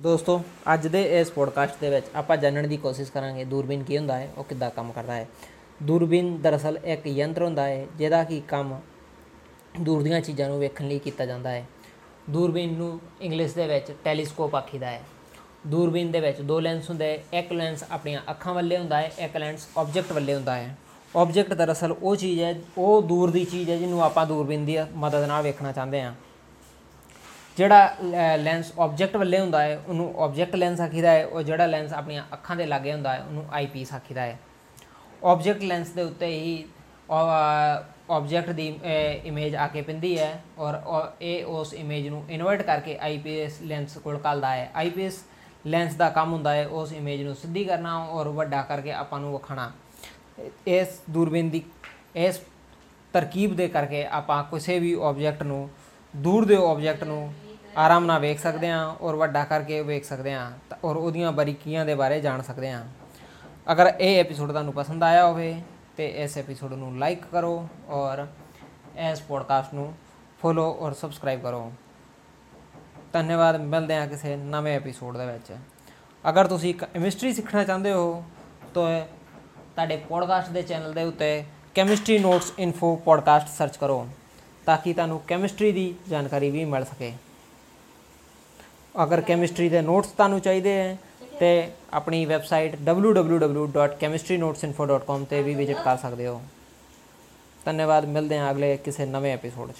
ਦੋਸਤੋ, ਅੱਜ ਦੇ ਇਸ ਪੋਡਕਾਸਟ ਦੇ ਵਿੱਚ ਆਪਾਂ ਜਾਣਨ ਦੀ ਕੋਸ਼ਿਸ਼ ਕਰਾਂਗੇ ਦੂਰਬੀਨ ਕੀ ਹੁੰਦਾ ਹੈ, ਉਹ ਕਿੱਦਾਂ ਕੰਮ ਕਰਦਾ ਹੈ। ਦੂਰਬੀਨ ਦਰਅਸਲ ਇੱਕ ਯੰਤਰ ਹੁੰਦਾ ਹੈ, ਜਿਹਦਾ ਕੀ ਕੰਮ ਦੂਰ ਦੀਆਂ ਚੀਜ਼ਾਂ ਨੂੰ ਵੇਖਣ ਲਈ ਕੀਤਾ ਜਾਂਦਾ ਹੈ। ਦੂਰਬੀਨ ਨੂੰ ਇੰਗਲਿਸ਼ ਦੇ ਵਿੱਚ ਟੈਲੀਸਕੋਪ ਆਖੀਦਾ ਹੈ। ਦੂਰਬੀਨ ਦੇ ਵਿੱਚ ਦੋ ਲੈਂਸ ਹੁੰਦੇ ਇੱਕ ਲੈਂਸ ਆਪਣੀਆਂ ਅੱਖਾਂ ਵੱਲੇ ਹੁੰਦਾ ਹੈ, ਇੱਕ ਲੈਂਸ ਆਬਜੈਕਟ ਵੱਲੇ ਹੁੰਦਾ ਹੈ। ਆਬਜੈਕਟ ਦਰਅਸਲ ਉਹ ਚੀਜ਼ ਹੈ, ਉਹ ਦੂਰ ਦੀ ਚੀਜ਼ ਹੈ, ਜਿਹਨੂੰ ਆਪਾਂ ਦੂਰਬੀਨ ਦੀ ਮਦਦ ਨਾਲ ਵੇਖਣਾ ਚਾਹੁੰਦੇ ਹਾਂ। ਜਿਹੜਾ ਲੈਂਸ ਆਬਜੈਕਟ ਵੱਲੇ ਹੁੰਦਾ ਹੈ, ਉਹਨੂੰ ਆਬਜੈਕਟ ਲੈਂਸ ਆਖੀਦਾ ਹੈ, ਉਹ ਜਿਹੜਾ ਲੈਂਸ ਆਪਣੀਆਂ ਅੱਖਾਂ ਦੇ ਲਾਗੇ ਹੁੰਦਾ ਹੈ, ਉਹਨੂੰ ਆਈਪੀਸ ਆਖੀਦਾ ਹੈ। ਆਬਜੈਕਟ ਲੈਂਸ ਦੇ ਉੱਤੇ ਹੀ ਆਬਜੈਕਟ ਦੀ ਇਮੇਜ ਆ ਕੇ ਪਿੰਦੀ ਹੈ ਔਰ ਉਹ- ਇਹ ਉਸ ਇਮੇਜ ਨੂੰ ਇਨਵਰਟ ਕਰਕੇ ਆਈਪੀਐਸ ਲੈਂਸ ਕੋਲ ਕੱਲਦਾ ਹੈ। ਆਈਪੀਐਸ ਲੈਂਸ ਦਾ ਕੰਮ ਹੁੰਦਾ ਹੈ, ਉਸ ਇਮੇਜ ਨੂੰ ਸਿੱਧੀ ਕਰਨਾ ਔਰ ਵੱਡਾ ਕਰਕੇ ਆਪਾਂ ਨੂੰ ਵਿਖਾਉਣਾ। ਇਸ ਦੂਰਬੀਨ ਦੀ, ਇਸ ਤਰਕੀਬ ਦੇ ਕਰਕੇ ਆਪਾਂ ਕਿਸੇ ਵੀ ਆਬਜੈਕਟ ਨੂੰ, ਦੂਰ ਦੇ ਆਬਜੈਕਟ ਨੂੰ ਆਰਾਮ ਨਾਲ ਵੇਖ ਸਕਦੇ ਹਾਂ ਔਰ ਵੱਡਾ ਕਰਕੇ ਵੇਖ ਸਕਦੇ ਹਾਂ ਤਾਂ ਔਰ ਉਹਦੀਆਂ ਬਾਰੀਕੀਆਂ ਦੇ ਬਾਰੇ ਜਾਣ ਸਕਦੇ ਹਾਂ। ਅਗਰ ਇਹ ਐਪੀਸੋਡ ਤੁਹਾਨੂੰ ਪਸੰਦ ਆਇਆ ਹੋਵੇ ਤੇ ਇਸ ਐਪੀਸੋਡ ਨੂੰ ਲਾਈਕ ਕਰੋ ਔਰ ਇਸ ਪੋਡਕਾਸਟ ਨੂੰ ਫੋਲੋ ਔਰ ਸਬਸਕ੍ਰਾਈਬ ਕਰੋ। ਧੰਨਵਾਦ, ਮਿਲਦੇ ਹਾਂ ਕਿਸੇ ਨਵੇਂ ਐਪੀਸੋਡ ਦੇ ਵਿੱਚ। ਅਗਰ ਤੁਸੀਂ ਕੈਮਿਸਟਰੀ ਸਿੱਖਣਾ ਚਾਹੁੰਦੇ ਹੋ, ਤਾਂ ਤੁਹਾਡੇ ਪੋਡਕਾਸਟ ਦੇ ਚੈਨਲ ਦੇ ਉੱਤੇ chemistry notes info podcast search ਕਰੋ ਤਾਂ ਕਿ ਤੁਹਾਨੂੰ ਕੈਮਿਸਟਰੀ ਦੀ ਜਾਣਕਾਰੀ ਵੀ ਮਿਲ ਸਕੇ। ਅਗਰ ਕੈਮਿਸਟਰੀ ਦੇ ਨੋਟਸ ਤੁਹਾਨੂੰ ਚਾਹੀਦੇ ਹੈ, ਤੇ ਆਪਣੀ ਵੈਬਸਾਈਟ www.chemistrynotesinfo.com ਤੇ ਵੀ ਵਿਜ਼ਿਟ ਕਰ ਸਕਦੇ ਹੋ। ਧੰਨਵਾਦ, ਮਿਲਦੇ ਹਾਂ ਅਗਲੇ ਕਿਸੇ ਨਵੇਂ ਐਪੀਸੋਡ 'ਚ।